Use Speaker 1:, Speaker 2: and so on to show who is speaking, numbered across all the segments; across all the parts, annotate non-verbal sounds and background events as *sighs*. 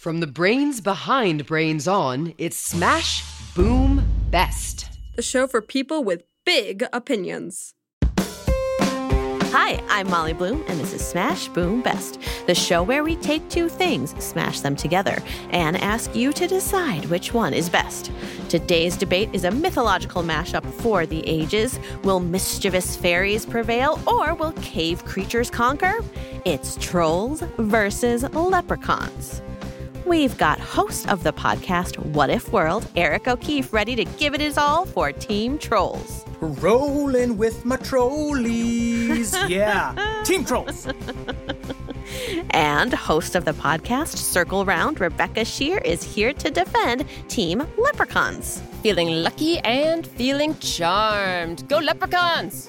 Speaker 1: From the brains behind Brains On, it's Smash Boom Best.
Speaker 2: The show for people with big opinions.
Speaker 3: Hi, I'm Molly Bloom, and this is Smash Boom Best, the show where we take two things, smash them together, and ask you to decide which one is best. Today's debate is a mythological mashup for the ages. Will mischievous fairies prevail, or will cave creatures conquer? It's trolls versus leprechauns. We've got host of the podcast What If World, Eric O'Keefe, ready to give it his all for Team Trolls.
Speaker 4: Rolling with my trolleys. *laughs* yeah. Team Trolls. *laughs*
Speaker 3: And host of the podcast Circle Round, Rebecca Sheir, is here to defend Team Leprechauns.
Speaker 5: Feeling lucky and feeling charmed. Go Leprechauns!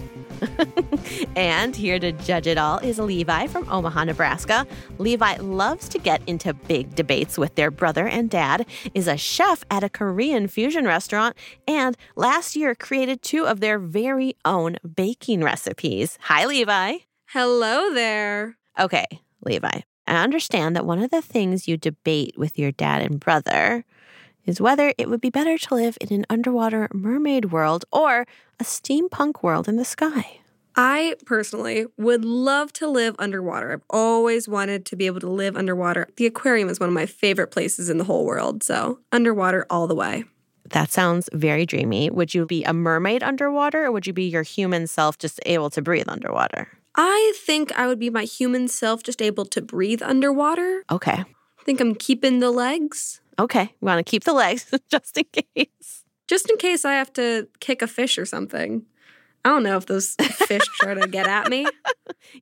Speaker 5: *laughs*
Speaker 3: and here to judge it all is Levi from Omaha, Nebraska. Levi loves to get into big debates with their brother and dad, is a chef at a Korean fusion restaurant, and last year created two of their very own baking recipes. Hi, Levi.
Speaker 2: Hello there.
Speaker 3: Okay, Levi, I understand that one of the things you debate with your dad and brother is whether it would be better to live in an underwater mermaid world or a steampunk world in the sky.
Speaker 2: I personally would love to live underwater. I've always wanted to be able to live underwater. The aquarium is one of my favorite places in the whole world, so underwater all the way.
Speaker 3: That sounds very dreamy. Would you be a mermaid underwater or would you be your human self just able to breathe underwater?
Speaker 2: I think I would be my human self just able to breathe underwater.
Speaker 3: Okay.
Speaker 2: I think I'm keeping the legs.
Speaker 3: Okay. We want to keep the legs *laughs* just in case.
Speaker 2: Just in case I have to kick a fish or something. I don't know if those *laughs* fish try to get at me.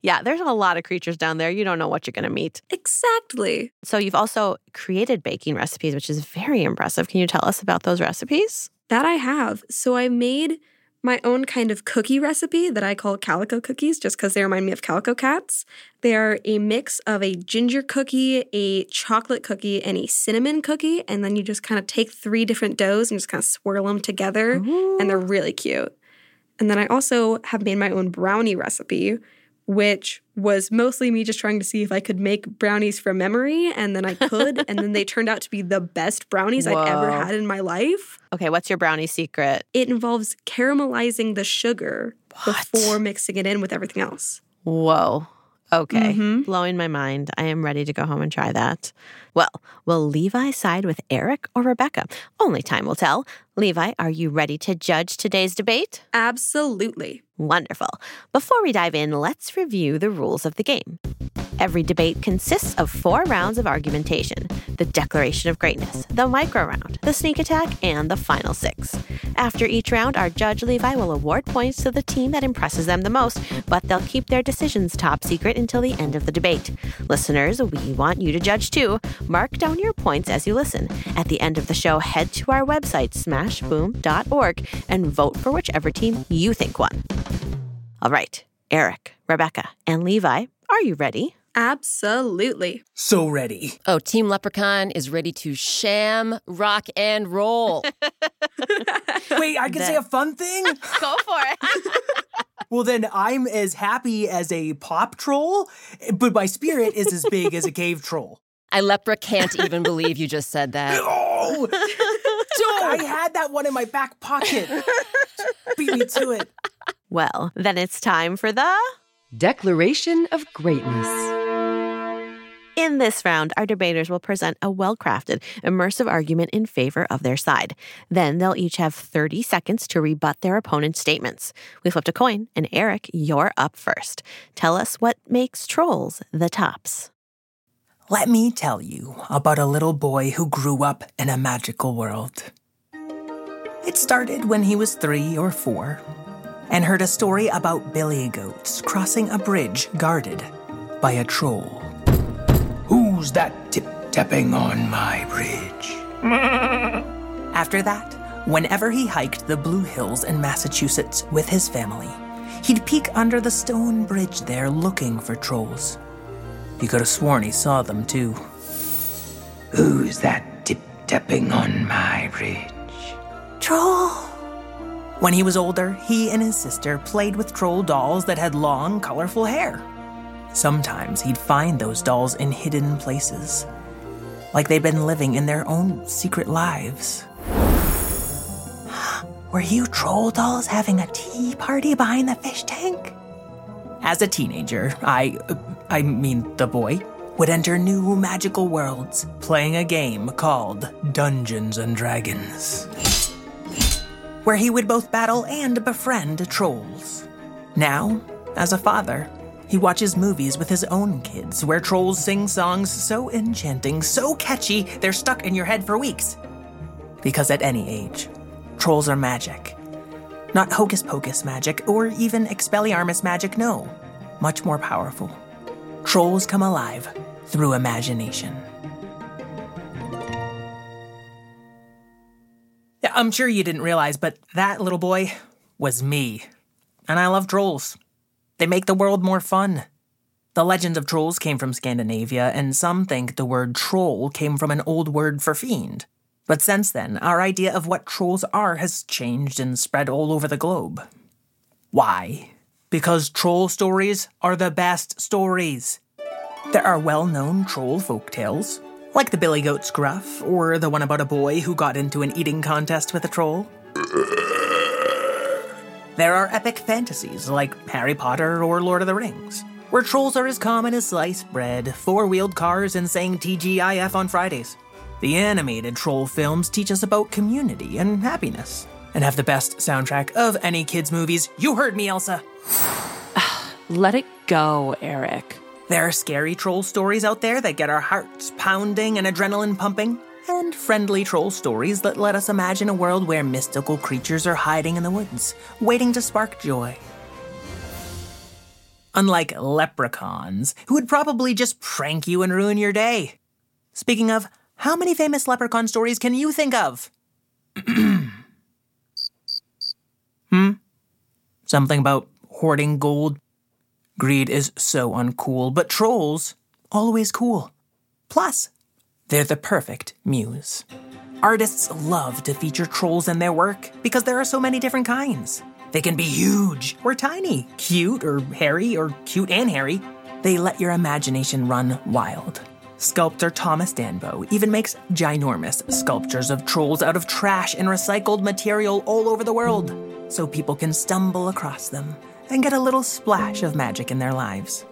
Speaker 3: Yeah, there's a lot of creatures down there. You don't know what you're going to meet.
Speaker 2: Exactly.
Speaker 3: So, you've also created baking recipes, which is very impressive. Can you tell us about those recipes?
Speaker 2: That I have. So I made my own kind of cookie recipe that I call calico cookies just because they remind me of calico cats. They are a mix of a ginger cookie, a chocolate cookie, and a cinnamon cookie. And then you just kind of take three different doughs and just kind of swirl them together. And they're really cute. And then I also have made my own brownie recipe, which was mostly me just trying to see if I could make brownies from memory. And then I could. and then they *laughs* turned out to be the best brownies I'd ever had in my life.
Speaker 3: Okay, what's your brownie secret?
Speaker 2: It involves caramelizing the sugar before mixing it in with everything else.
Speaker 3: Whoa. Okay.
Speaker 2: Mhm.
Speaker 3: Blowing my mind. I am ready to go home and try that. Well, will Levi side with Eric or Rebecca? Only time will tell. Levi, are you ready to judge today's debate?
Speaker 2: Absolutely.
Speaker 3: Wonderful. Before we dive in, let's review the rules of the game. Every debate consists of four rounds of argumentation the Declaration of Greatness, the Micro Round, the Sneak Attack, and the Final Six. After each round, our judge Levi will award points to the team that impresses them the most, but they'll keep their decisions top secret until the end of the debate. Listeners, we want you to judge too. Mark down your points as you listen. At the end of the show, head to our website, smashboom.org, and vote for whichever team you think won. All right, Eric, Rebecca, and Levi, are you ready?
Speaker 2: Absolutely.
Speaker 4: So ready.
Speaker 5: Oh, Team Leprechaun is ready to sham, rock, and roll. *laughs*
Speaker 4: Wait, I can say a fun thing? *laughs*
Speaker 3: Go for it. *laughs*
Speaker 4: Well, then I'm as happy as a pop troll, but my spirit is as big as a cave troll.
Speaker 5: I lepra can't even believe you just said that.
Speaker 4: Oh! I had that one in my back pocket. Beat me to it.
Speaker 3: well, then it's time for the.
Speaker 1: Declaration of Greatness.
Speaker 3: In this round, our debaters will present a well crafted, immersive argument in favor of their side. Then they'll each have 30 seconds to rebut their opponent's statements. We flipped a coin, and Eric, you're up first. Tell us what makes trolls the tops.
Speaker 4: Let me tell you about a little boy who grew up in a magical world. It started when he was three or four and heard a story about billy goats crossing a bridge guarded by a troll. Who's that tip tapping on my bridge? *laughs* After that, whenever he hiked the Blue Hills in Massachusetts with his family, he'd peek under the stone bridge there looking for trolls. He could have sworn he saw them too. Who's that tip tapping on my bridge? Troll. When he was older, he and his sister played with troll dolls that had long, colorful hair. Sometimes he'd find those dolls in hidden places. like they'd been living in their own secret lives. *gasps* Were you troll dolls having a tea party behind the fish tank? As a teenager, I, uh, I mean the boy, would enter new magical worlds, playing a game called Dungeons and Dragons, where he would both battle and befriend trolls. Now, as a father, he watches movies with his own kids where trolls sing songs so enchanting, so catchy, they're stuck in your head for weeks. Because at any age, trolls are magic. Not hocus pocus magic or even Expelliarmus magic, no. Much more powerful. Trolls come alive through imagination. I'm sure you didn't realize, but that little boy was me. And I love trolls. They make the world more fun. The legend of trolls came from Scandinavia, and some think the word troll came from an old word for fiend. But since then, our idea of what trolls are has changed and spread all over the globe. Why? Because troll stories are the best stories. There are well known troll folk tales, like the Billy Goats Gruff, or the one about a boy who got into an eating contest with a troll. There are epic fantasies like Harry Potter or Lord of the Rings, where trolls are as common as sliced bread, four wheeled cars, and saying TGIF on Fridays. The animated troll films teach us about community and happiness, and have the best soundtrack of any kids' movies. You heard me, Elsa! *sighs*
Speaker 6: Let it go, Eric.
Speaker 4: There are scary troll stories out there that get our hearts pounding and adrenaline pumping, and friendly troll stories that let us imagine a world where mystical creatures are hiding in the woods, waiting to spark joy. Unlike leprechauns, who would probably just prank you and ruin your day. Speaking of, how many famous leprechaun stories can you think of? *clears throat* hmm? Something about hoarding gold, Greed is so uncool, but trolls, always cool. Plus, they're the perfect muse. Artists love to feature trolls in their work because there are so many different kinds. They can be huge or tiny, cute or hairy or cute and hairy. They let your imagination run wild. Sculptor Thomas Dambo even makes ginormous sculptures of trolls out of trash and recycled material all over the world so people can stumble across them and get a little splash of magic in their lives.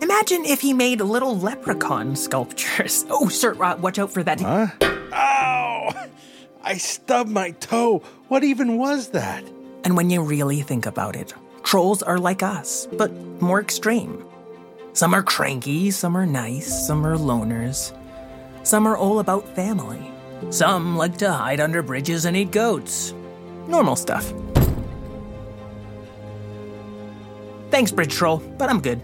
Speaker 4: Imagine if he made little leprechaun *laughs* sculptures. Oh, sir, uh, watch out for that.
Speaker 7: Huh? Ow! I stubbed my toe. What even was that?
Speaker 4: And when you really think about it, trolls are like us, but more extreme. Some are cranky, some are nice, some are loners. Some are all about family. Some like to hide under bridges and eat goats. Normal stuff. Thanks, Bridge Troll, but I'm good.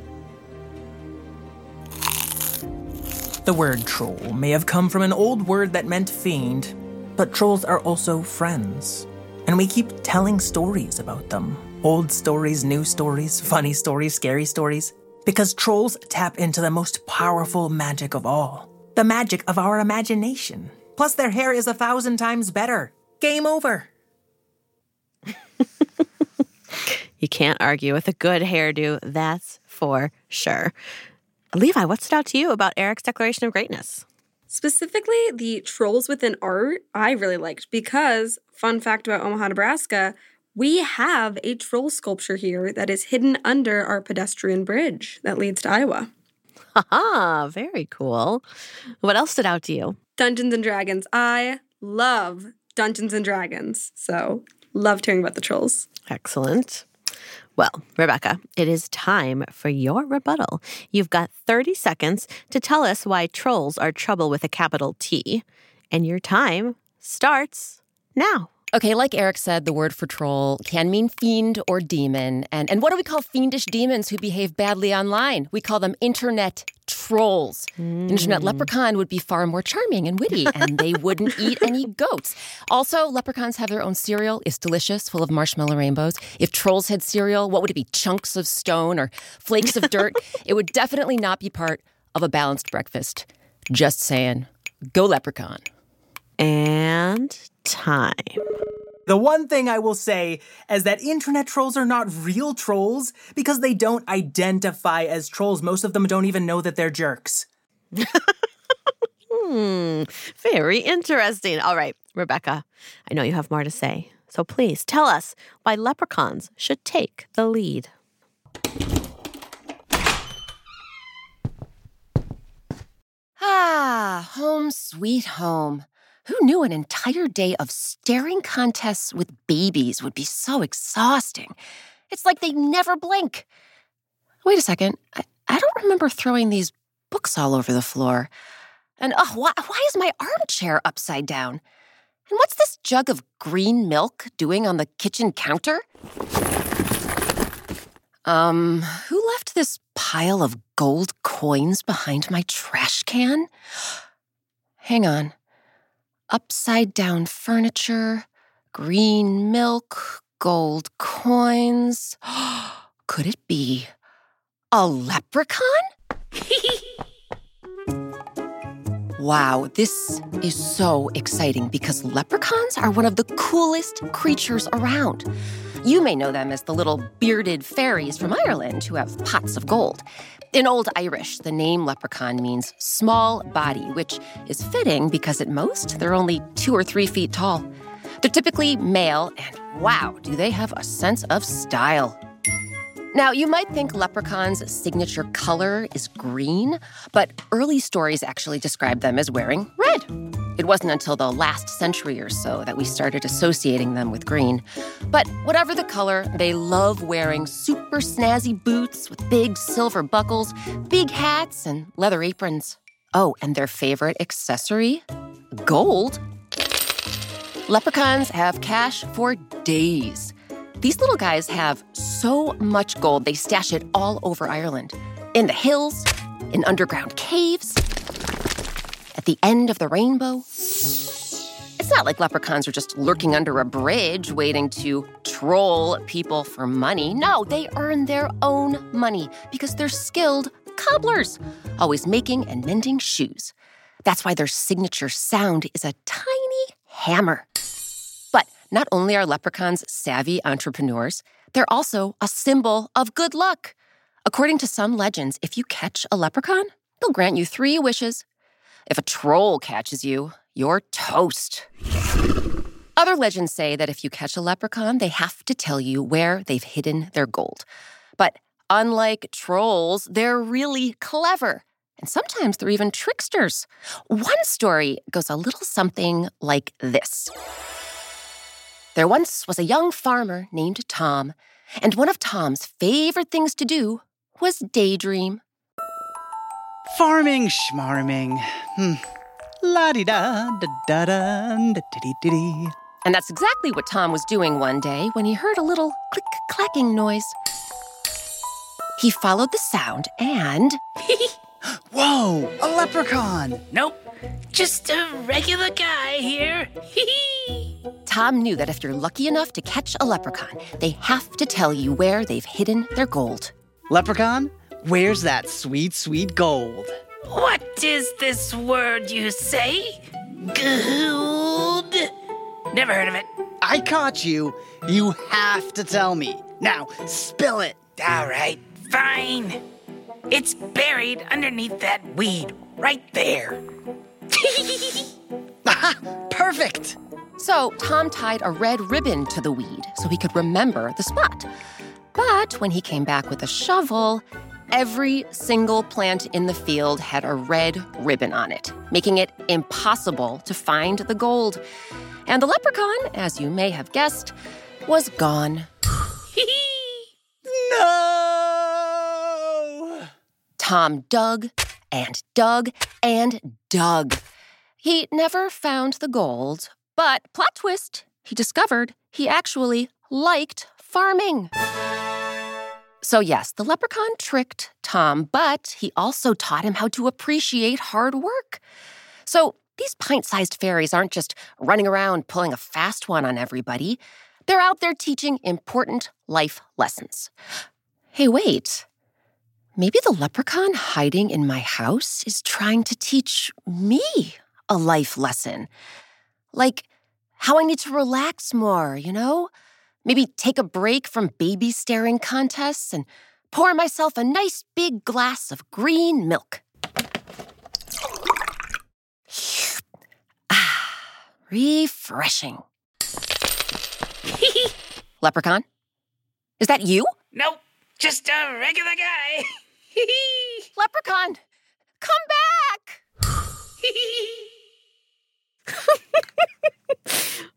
Speaker 4: The word troll may have come from an old word that meant fiend, but trolls are also friends. And we keep telling stories about them old stories, new stories, funny stories, scary stories because trolls tap into the most powerful magic of all the magic of our imagination. Plus, their hair is a thousand times better. Game over.
Speaker 3: You can't argue with a good hairdo, that's for sure. Levi, what stood out to you about Eric's declaration of greatness?
Speaker 2: Specifically, the trolls within art, I really liked because, fun fact about Omaha, Nebraska, we have a troll sculpture here that is hidden under our pedestrian bridge that leads to Iowa.
Speaker 3: Haha, very cool. What else stood out to you?
Speaker 2: Dungeons and Dragons. I love Dungeons and Dragons. So, loved hearing about the trolls.
Speaker 3: Excellent. Well, Rebecca, it is time for your rebuttal. You've got 30 seconds to tell us why trolls are trouble with a capital T, and your time starts now.
Speaker 5: Okay, like Eric said, the word for troll can mean fiend or demon. And, and what do we call fiendish demons who behave badly online? We call them internet trolls. Mm. Internet leprechaun would be far more charming and witty, and they *laughs* wouldn't eat any goats. Also, leprechauns have their own cereal. It's delicious, full of marshmallow rainbows. If trolls had cereal, what would it be? Chunks of stone or flakes of dirt? *laughs* it would definitely not be part of a balanced breakfast. Just saying. Go leprechaun.
Speaker 3: And time.
Speaker 4: The one thing I will say is that internet trolls are not real trolls because they don't identify as trolls. Most of them don't even know that they're jerks.
Speaker 3: Hmm, very interesting. All right, Rebecca, I know you have more to say. So please tell us why leprechauns should take the lead.
Speaker 5: Ah, home sweet home. Who knew an entire day of staring contests with babies would be so exhausting? It's like they never blink. Wait a second. I, I don't remember throwing these books all over the floor. And oh, why, why is my armchair upside down? And what's this jug of green milk doing on the kitchen counter? Um, who left this pile of gold coins behind my trash can? Hang on. Upside down furniture, green milk, gold coins. *gasps* Could it be a leprechaun? *laughs* Wow, this is so exciting because leprechauns are one of the coolest creatures around. You may know them as the little bearded fairies from Ireland who have pots of gold. In Old Irish, the name leprechaun means small body, which is fitting because at most they're only two or three feet tall. They're typically male, and wow, do they have a sense of style. Now, you might think leprechauns' signature color is green, but early stories actually describe them as wearing red. It wasn't until the last century or so that we started associating them with green. But whatever the color, they love wearing super snazzy boots with big silver buckles, big hats, and leather aprons. Oh, and their favorite accessory? Gold. Leprechauns have cash for days. These little guys have so much gold, they stash it all over Ireland in the hills, in underground caves, the end of the rainbow. It's not like leprechauns are just lurking under a bridge waiting to troll people for money. No, they earn their own money because they're skilled cobblers, always making and mending shoes. That's why their signature sound is a tiny hammer. But not only are leprechauns savvy entrepreneurs, they're also a symbol of good luck. According to some legends, if you catch a leprechaun, they'll grant you three wishes. If a troll catches you, you're toast. Other legends say that if you catch a leprechaun, they have to tell you where they've hidden their gold. But unlike trolls, they're really clever. And sometimes they're even tricksters. One story goes a little something like this. There once was a young farmer named Tom, and one of Tom's favorite things to do was daydream.
Speaker 8: Farming, schmarming. Hmm. La di da, da da da, da dee dee dee.
Speaker 5: And that's exactly what Tom was doing one day when he heard a little click clacking noise. He followed the sound and. *laughs*
Speaker 8: Whoa, a leprechaun!
Speaker 9: Nope, just a regular guy here. Hee! *laughs*
Speaker 5: Tom knew that if you're lucky enough to catch a leprechaun, they have to tell you where they've hidden their gold.
Speaker 8: Leprechaun, where's that sweet, sweet gold?
Speaker 9: what is this word you say? Gold? Never heard of it.
Speaker 8: I caught you. You have to tell me. Now, spill it.
Speaker 9: All right, fine. It's buried underneath that weed right there. *laughs*
Speaker 8: Aha, perfect.
Speaker 5: So Tom tied a red ribbon to the weed so he could remember the spot. But when he came back with a shovel, every single plant in the field had a red ribbon on it, making it impossible to find the gold. And the leprechaun, as you may have guessed, was gone. *laughs*
Speaker 8: No!
Speaker 5: Tom dug and dug and dug. He never found the gold, but plot twist, he discovered he actually liked farming. So, yes, the leprechaun tricked Tom, but he also taught him how to appreciate hard work. So, these pint sized fairies aren't just running around pulling a fast one on everybody, they're out there teaching important life lessons. Hey, wait. Maybe the leprechaun hiding in my house is trying to teach me a life lesson. Like how I need to relax more, you know? Maybe take a break from baby staring contests and pour myself a nice big glass of green milk. Ah, refreshing. *laughs* Leprechaun? Is that you?
Speaker 9: Nope, just a regular guy. *laughs*
Speaker 5: Leprechaun, come back! *laughs* *laughs*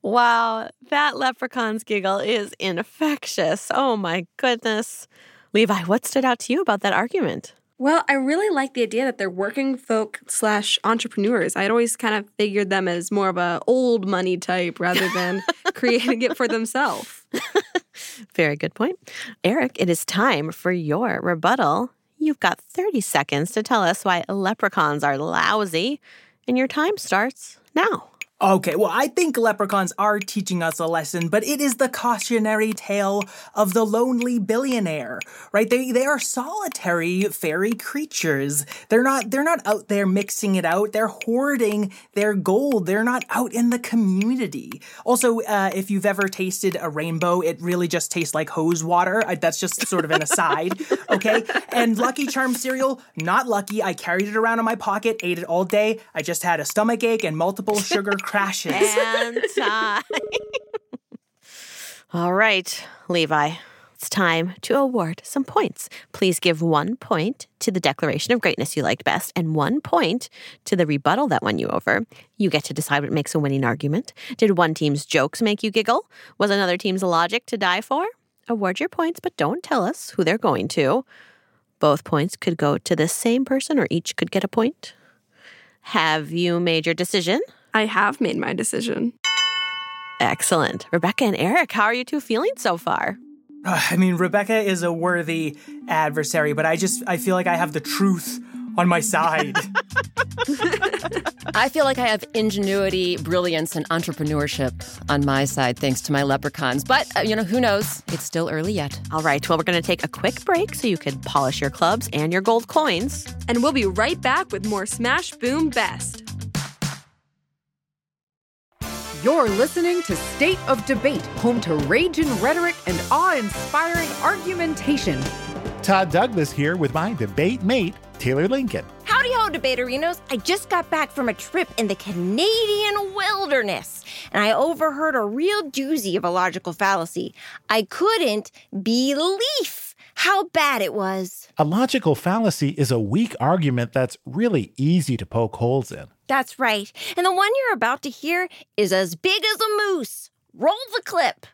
Speaker 3: Wow, that leprechaun's giggle is infectious. Oh my goodness. Levi, what stood out to you about that argument?
Speaker 2: Well, I really like the idea that they're working folk slash entrepreneurs. I'd always kind of figured them as more of a old money type rather than *laughs* creating it for themselves. *laughs*
Speaker 3: Very good point. Eric, it is time for your rebuttal. You've got 30 seconds to tell us why leprechauns are lousy, and your time starts now.
Speaker 4: Okay, well, I think leprechauns are teaching us a lesson, but it is the cautionary tale of the lonely billionaire, right? They they are solitary fairy creatures. They're not they're not out there mixing it out. They're hoarding their gold. They're not out in the community. Also, uh, if you've ever tasted a rainbow, it really just tastes like hose water. I, that's just sort of an aside, *laughs* okay? And Lucky Charm cereal, not lucky. I carried it around in my pocket, ate it all day. I just had a stomach ache and multiple sugar *laughs* crashes.
Speaker 3: And *laughs* time. All right, Levi, it's time to award some points. Please give one point to the declaration of greatness you liked best and one point to the rebuttal that won you over. You get to decide what makes a winning argument. Did one team's jokes make you giggle? Was another team's logic to die for? Award your points, but don't tell us who they're going to. Both points could go to the same person or each could get a point. Have you made your decision?
Speaker 2: I have made my decision.
Speaker 3: Excellent. Rebecca and Eric, how are you two feeling so far?
Speaker 4: Uh, I mean, Rebecca is a worthy adversary, but I just I feel like I have the truth on my side. *laughs*
Speaker 5: I feel like I have ingenuity, brilliance, and entrepreneurship on my side thanks to my leprechauns. But, uh, you know, who knows? It's still early yet.
Speaker 3: All right, well, we're going to take a quick break so you can polish your clubs and your gold coins.
Speaker 2: And we'll be right back with more Smash Boom Best.
Speaker 1: You're listening to State of Debate, home to rage and rhetoric and awe inspiring argumentation.
Speaker 10: Todd Douglas here with my debate mate, Taylor Lincoln.
Speaker 11: Howdy ho, debaterinos. I just got back from a trip in the Canadian wilderness, and I overheard a real doozy of a logical fallacy. I couldn't believe how bad it was.
Speaker 10: A logical fallacy is a weak argument that's really easy to poke holes in.
Speaker 11: That's right. And the one you're about to hear is as big as a moose. Roll the clip.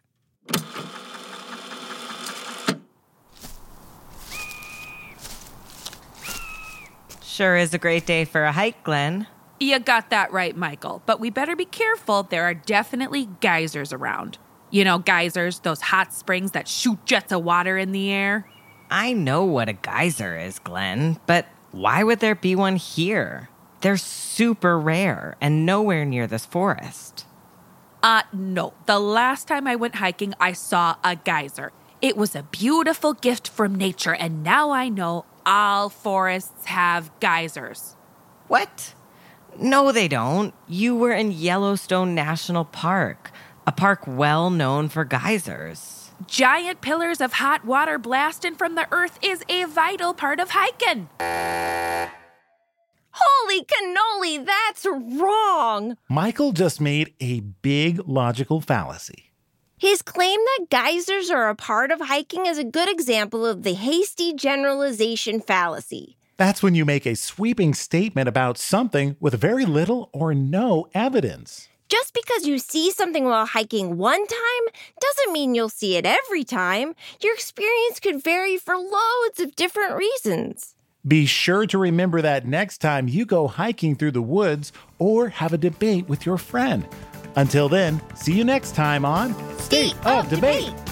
Speaker 12: Sure is a great day for a hike, Glenn.
Speaker 13: You got that right, Michael. But we better be careful. There are definitely geysers around. You know, geysers, those hot springs that shoot jets of water in the air.
Speaker 12: I know what a geyser is, Glenn, but why would there be one here? They're super rare and nowhere near this forest.
Speaker 13: Uh, no. The last time I went hiking, I saw a geyser. It was a beautiful gift from nature, and now I know all forests have geysers.
Speaker 12: What? No, they don't. You were in Yellowstone National Park, a park well known for geysers.
Speaker 13: Giant pillars of hot water blasting from the earth is a vital part of hiking.
Speaker 11: Holy cannoli, that's wrong.
Speaker 10: Michael just made a big logical fallacy.
Speaker 11: His claim that geysers are a part of hiking is a good example of the hasty generalization fallacy.
Speaker 10: That's when you make a sweeping statement about something with very little or no evidence.
Speaker 11: Just because you see something while hiking one time doesn't mean you'll see it every time. Your experience could vary for loads of different reasons.
Speaker 10: Be sure to remember that next time you go hiking through the woods or have a debate with your friend. Until then, see you next time on State, of,
Speaker 11: of
Speaker 10: Debate.
Speaker 11: Debate.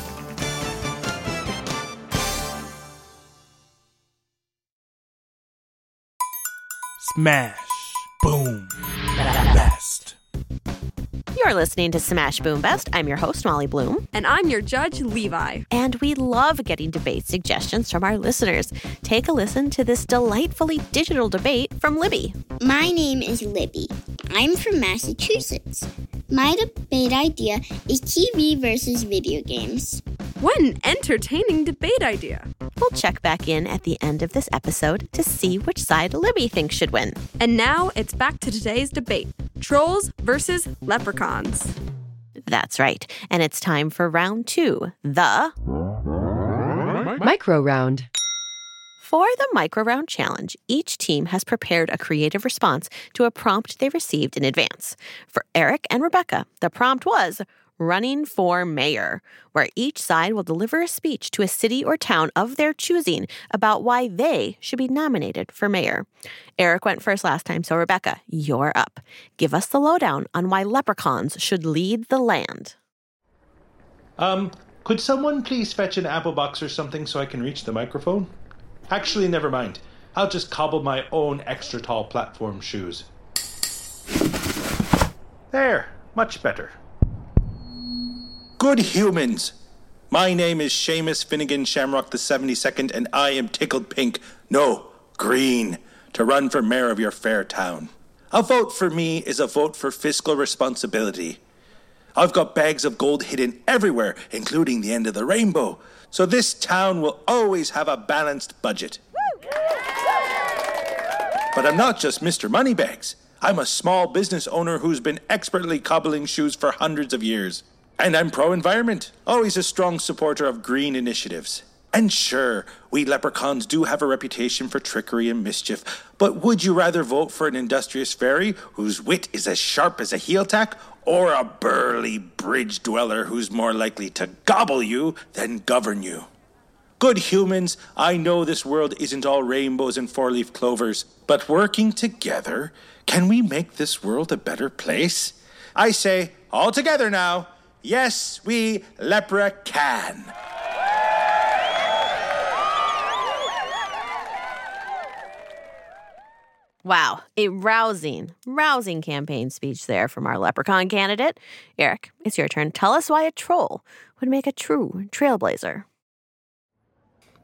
Speaker 7: Smash. Boom. Best.
Speaker 3: You're listening to Smash Boom Best. I'm your host, Molly Bloom.
Speaker 2: And I'm your judge, Levi.
Speaker 3: And we love getting debate suggestions from our listeners. Take a listen to this delightfully digital debate from Libby.
Speaker 14: My name is Libby. I'm from Massachusetts. My debate idea is TV versus video games.
Speaker 2: What an entertaining debate idea.
Speaker 3: We'll check back in at the end of this episode to see which side Libby thinks should win.
Speaker 2: And now it's back to today's debate Trolls versus leprechauns.
Speaker 3: That's right. And it's time for round two the
Speaker 15: Micro round.
Speaker 3: For the micro round challenge, each team has prepared a creative response to a prompt they received in advance. For Eric and Rebecca, the prompt was running for mayor, where each side will deliver a speech to a city or town of their choosing about why they should be nominated for mayor. Eric went first last time, so Rebecca, you're up. Give us the lowdown on why leprechauns should lead the land.
Speaker 7: Um, could someone please fetch an apple box or something so I can reach the microphone? Actually, never mind. I'll just cobble my own extra tall platform shoes. There, much better. Good humans! My name is Seamus Finnegan Shamrock the 72nd, and I am tickled pink, no, green, to run for mayor of your fair town. A vote for me is a vote for fiscal responsibility. I've got bags of gold hidden everywhere, including the end of the rainbow, so this town will always have a balanced budget. But I'm not just Mr. Moneybags. I'm a small business owner who's been expertly cobbling shoes for hundreds of years. And I'm pro environment, always a strong supporter of green initiatives. And sure, we leprechauns do have a reputation for trickery and mischief, but would you rather vote for an industrious fairy whose wit is as sharp as a heel tack, or a burly bridge dweller who's more likely to gobble you than govern you? Good humans, I know this world isn't all rainbows and four leaf clovers, but working together, can we make this world a better place? I say, all together now, yes, we lepra can.
Speaker 3: Wow, a rousing, rousing campaign speech there from our leprechaun candidate. Eric, it's your turn. Tell us why a troll would make a true trailblazer.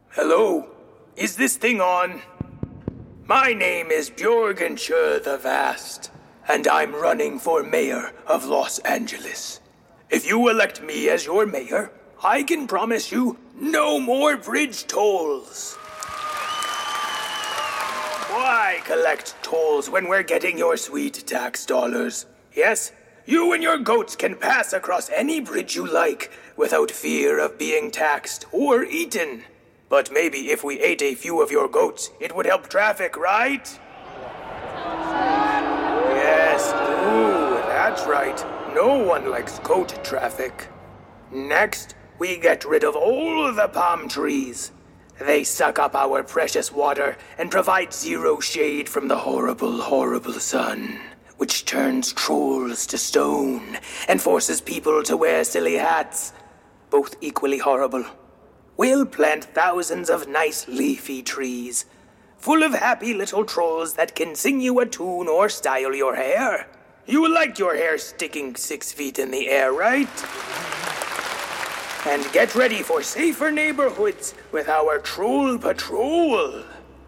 Speaker 16: Hello, is this thing on? My name is Bjorgen Schur the Vast, and I'm running for mayor of Los Angeles. If you elect me as your mayor, I can promise you no more bridge tolls. Why collect tolls when we're getting your sweet tax dollars? Yes, you and your goats can pass across any bridge you like without fear of being taxed or eaten. But maybe if we ate a few of your goats, it would help traffic, right? Yes, ooh, that's right. No one likes goat traffic. Next, we get rid of all the palm trees. They suck up our precious water and provide zero shade from the horrible, horrible sun, which turns trolls to stone and forces people to wear silly hats, both equally horrible. We'll plant thousands of nice leafy trees, full of happy little trolls that can sing you a tune or style your hair. You like your hair sticking six feet in the air, right? And get ready for safer neighborhoods with our Troll Patrol.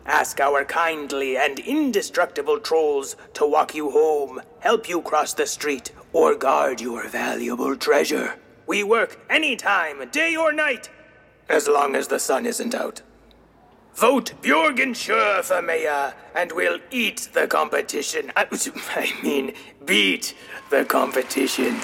Speaker 16: Ask our kindly and indestructible trolls to walk you home, help you cross the street, or guard your valuable treasure. We work anytime, day or night, as long as the sun isn't out. Vote Bjorgen for mayor, and we'll eat the competition. I, *laughs* I mean, beat the competition.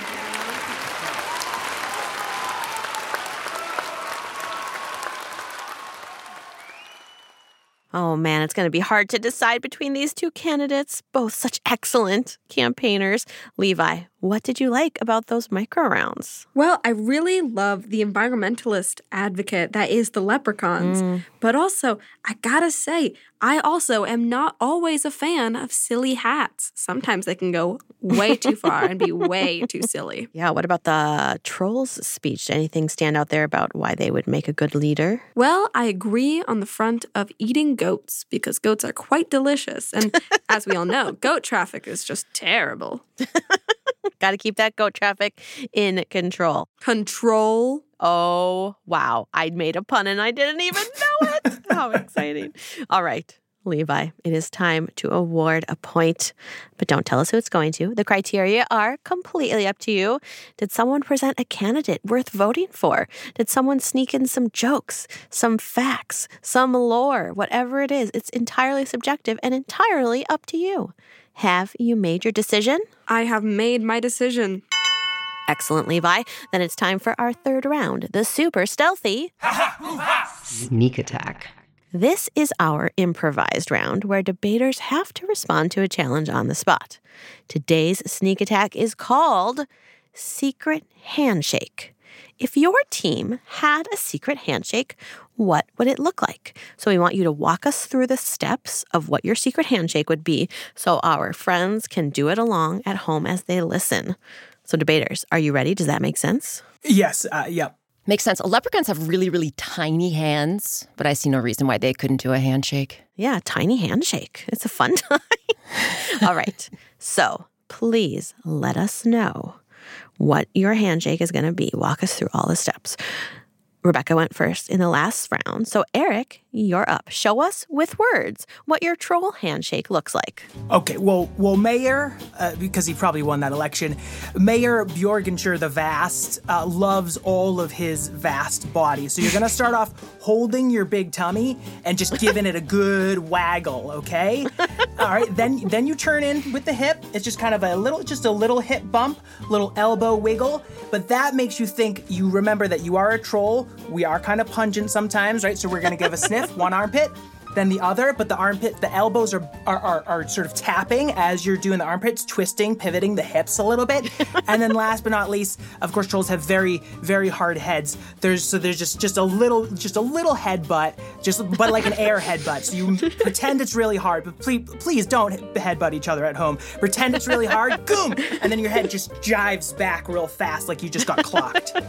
Speaker 3: Oh man, it's going to be hard to decide between these two candidates, both such excellent campaigners. Levi, what did you like about those micro rounds?
Speaker 2: Well, I really love the environmentalist advocate that is the leprechauns.
Speaker 3: Mm.
Speaker 2: But also, I gotta say, I also am not always a fan of silly hats. Sometimes they can go way too far and be way *laughs* too silly.
Speaker 3: Yeah, what about the trolls speech? Anything stand out there about why they would make a good leader?
Speaker 2: Well, I agree on the front of eating goats because goats are quite delicious. And *laughs* as we all know, goat traffic is just terrible. *laughs* *laughs*
Speaker 3: Got to keep that goat traffic in control.
Speaker 2: Control?
Speaker 3: Oh, wow. I made a pun and I didn't even know it. How exciting. *laughs* All right. Levi, it is time to award a point, but don't tell us who it's going to. The criteria are completely up to you. Did someone present a candidate worth voting for? Did someone sneak in some jokes, some facts, some lore? Whatever it is, it's entirely subjective and entirely up to you. Have you made your decision?
Speaker 2: I have made my decision.
Speaker 3: Excellent, Levi. Then it's time for our third round the super stealthy *laughs*
Speaker 12: Sneak attack.
Speaker 3: This is our improvised round where debaters have to respond to a challenge on the spot. Today's sneak attack is called Secret Handshake. If your team had a secret handshake, what would it look like? So, we want you to walk us through the steps of what your secret handshake would be so our friends can do it along at home as they listen. So, debaters, are you ready? Does that make sense?
Speaker 8: Yes, uh, yep.
Speaker 5: Makes sense. Leprechauns have really, really tiny hands, but I see no reason why they couldn't do a handshake.
Speaker 3: Yeah, tiny handshake. It's a fun *laughs* time. All right. So please let us know what your handshake is going to be. Walk us through all the steps. Rebecca went first in the last round. So, Eric, you're up. Show us with words what your troll handshake looks like.
Speaker 4: Okay, well, well, Mayor, uh, because he probably won that election, Mayor Bjorgenshire the Vast uh, loves all of his vast body. So you're gonna start off *laughs* holding your big tummy and just giving it a good waggle. Okay. All right. Then then you turn in with the hip. It's just kind of a little, just a little hip bump, little elbow wiggle. But that makes you think you remember that you are a troll. We are kind of pungent sometimes, right? So we're gonna give a sniff, *laughs* one armpit, then the other, but the armpit, the elbows are, are, are, are sort of tapping as you're doing the armpits, twisting, pivoting the hips a little bit. *laughs* and then last but not least, of course, trolls have very, very hard heads. There's so there's just just a little just a little headbutt, just but like an air headbutt. So you pretend it's really hard, but please please don't headbutt each other at home. Pretend it's really hard, *laughs* boom, and then your head just jives back real fast like you just got clocked. *laughs*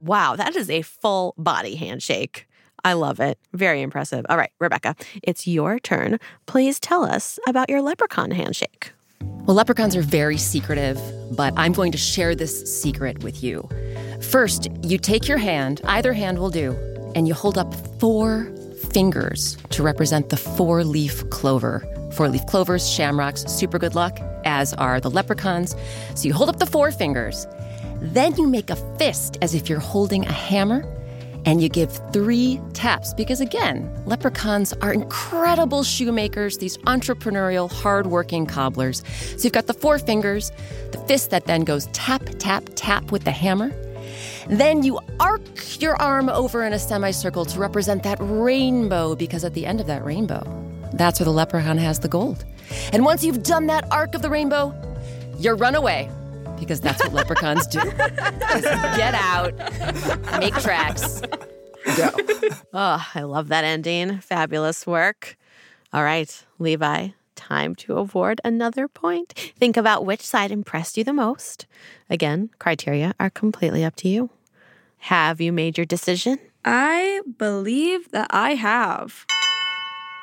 Speaker 3: Wow, that is a full body handshake. I love it. Very impressive. All right, Rebecca, it's your turn. Please tell us about your leprechaun handshake.
Speaker 5: Well, leprechauns are very secretive, but I'm going to share this secret with you. First, you take your hand, either hand will do, and you hold up four fingers to represent the four leaf clover. Four leaf clovers, shamrocks, super good luck, as are the leprechauns. So you hold up the four fingers. Then you make a fist as if you're holding a hammer and you give three taps because, again, leprechauns are incredible shoemakers, these entrepreneurial, hardworking cobblers. So you've got the four fingers, the fist that then goes tap, tap, tap with the hammer. Then you arc your arm over in a semicircle to represent that rainbow because at the end of that rainbow, that's where the leprechaun has the gold. And once you've done that arc of the rainbow, you run away because that's what leprechauns do. Is get out, make tracks, go.
Speaker 3: Oh, I love that ending. Fabulous work. All right, Levi, time to award another point. Think about which side impressed you the most. Again, criteria are completely up to you. Have you made your decision?
Speaker 2: I believe that I have.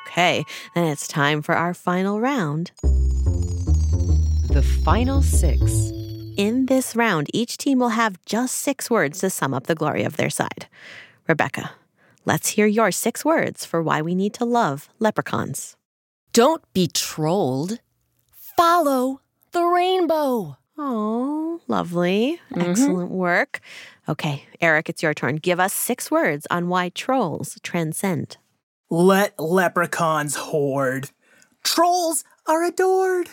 Speaker 3: Okay, then it's time for our final round.
Speaker 12: The final six.
Speaker 3: In this round, each team will have just six words to sum up the glory of their side. Rebecca, let's hear your six words for why we need to love leprechauns.
Speaker 5: Don't be trolled. Follow the rainbow.
Speaker 3: Oh, lovely. Mm-hmm. Excellent work. Okay, Eric, it's your turn. Give us six words on why trolls transcend.
Speaker 4: Let leprechauns hoard. Trolls are adored.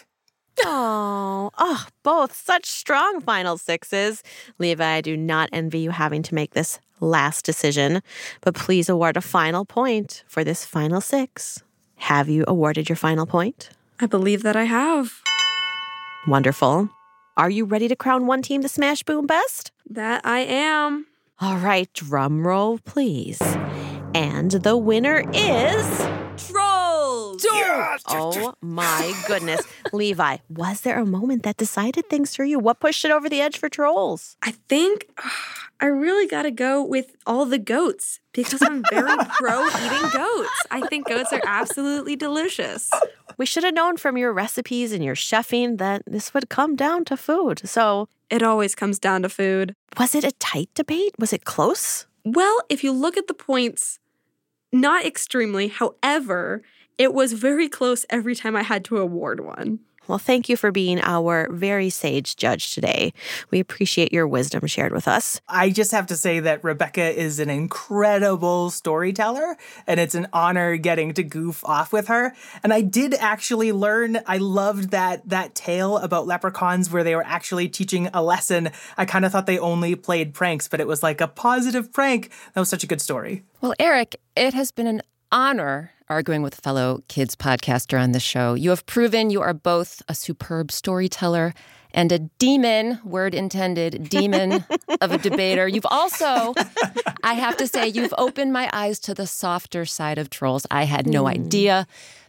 Speaker 3: Oh, oh, both such strong final sixes. Levi, I do not envy you having to make this last decision, but please award a final point for this final six. Have you awarded your final point?
Speaker 2: I believe that I have.
Speaker 3: Wonderful. Are you ready to crown one team the Smash Boom Best?
Speaker 2: That I am.
Speaker 3: All right, drum roll, please. And the winner is.
Speaker 2: Trolls!
Speaker 3: Oh my *laughs* goodness. Levi, was there a moment that decided things for you? What pushed it over the edge for trolls?
Speaker 2: I think *sighs* I really got to go with all the goats because I'm very *laughs* pro eating goats. I think goats are absolutely delicious.
Speaker 3: We should have known from your recipes and your chefing that this would come down to food. So,
Speaker 2: It always comes down to food.
Speaker 3: was it a tight debate? Was it close?
Speaker 2: Well, if you look at the points, not extremely. However, it was very close every time I had to award one.
Speaker 3: Well, thank you for being our very sage judge today. We appreciate your wisdom shared with us.
Speaker 4: I just have to say that Rebecca is an incredible storyteller, and it's an honor getting to goof off with her. And I did actually learn. I loved that that tale about leprechauns where they were actually teaching a lesson. I kind of thought they only played pranks, but it was like a positive prank. That was such a good story.
Speaker 5: Well, Eric, it has been an honor arguing with a fellow kids podcaster on the show. You have proven you are both a superb storyteller and a demon, word intended, demon *laughs* of a debater. You've also, I have to say, you've opened my eyes to the softer side of trolls. I had no
Speaker 3: Mm.
Speaker 5: idea.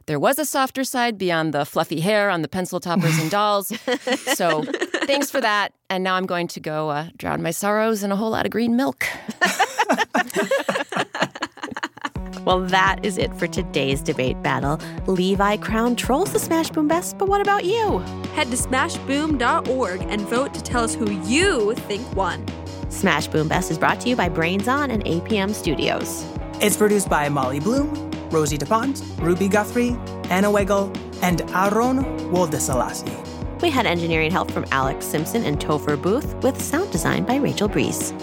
Speaker 5: There was a softer side beyond the fluffy hair on the pencil toppers and dolls. So *laughs* thanks for that. And now I'm going to go uh, drown my sorrows in a whole lot of green milk. *laughs*
Speaker 3: Well, that is it for today's debate battle. Levi Crown trolls the Smash Boom Best, but what about you?
Speaker 2: Head to smashboom.org and vote to tell us who you think won.
Speaker 3: Smash Boom Best is brought to you by Brains On and APM Studios.
Speaker 4: It's produced by Molly Bloom, Rosie DuPont, Ruby Guthrie, Anna Weigel, and Aaron Woldesalasi.
Speaker 3: We had engineering help from Alex Simpson and Topher Booth, with sound design by Rachel Breeze.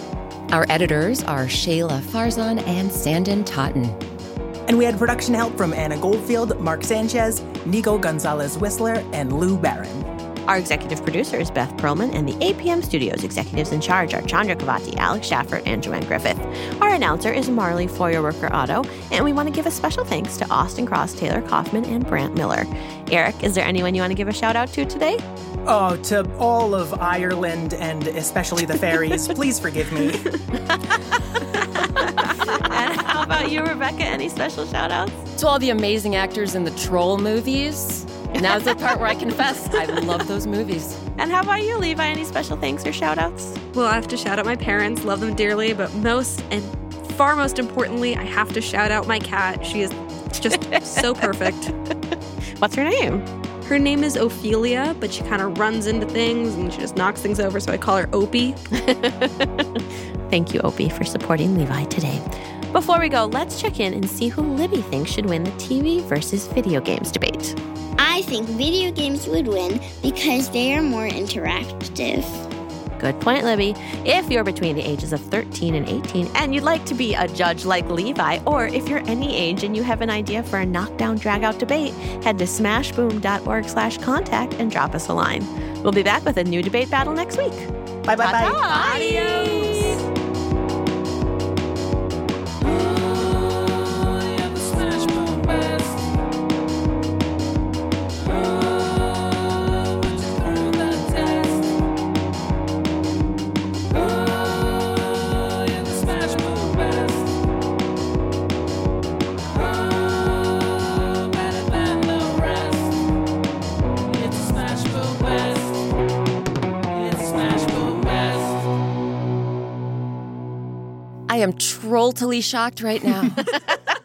Speaker 5: Our editors are Shayla Farzan and Sanden Totten.
Speaker 4: And we had production help from Anna Goldfield, Mark Sanchez, Nico Gonzalez Whistler, and Lou Barron.
Speaker 3: Our executive producer is Beth Perlman, and the APM Studios executives in charge are Chandra Kavati, Alex Shaffert, and Joanne Griffith. Our announcer is Marley Feuerwerker Otto, and we want to give a special thanks to Austin Cross, Taylor Kaufman, and Brant Miller. Eric, is there anyone you want to give a shout out to today?
Speaker 4: Oh, to all of Ireland and especially the fairies, *laughs* please forgive me. *laughs* *laughs*
Speaker 3: and how about you, Rebecca? Any special shout outs?
Speaker 5: To all the amazing actors in the troll movies. Now's the part where I confess I love those movies.
Speaker 3: And how about you, Levi? Any special thanks or shout outs?
Speaker 2: Well, I have to shout out my parents, love them dearly, but most and far most importantly, I have to shout out my cat. She is just so *laughs* perfect.
Speaker 3: What's her name?
Speaker 2: Her name is Ophelia, but she kind of runs into things and she just knocks things over, so I call her Opie. *laughs*
Speaker 3: Thank you, Opie, for supporting Levi today. Before we go, let's check in and see who Libby thinks should win the TV versus video games debate.
Speaker 14: I think video games would win because they are more interactive.
Speaker 3: Good point, Libby. If you're between the ages of 13 and 18 and you'd like to be a judge like Levi, or if you're any age and you have an idea for a knockdown dragout debate, head to smashboom.org slash contact and drop us a line. We'll be back with a new debate battle next week.
Speaker 4: Bye bye bye.
Speaker 3: Adios.
Speaker 5: Am trolltally shocked right now. *laughs*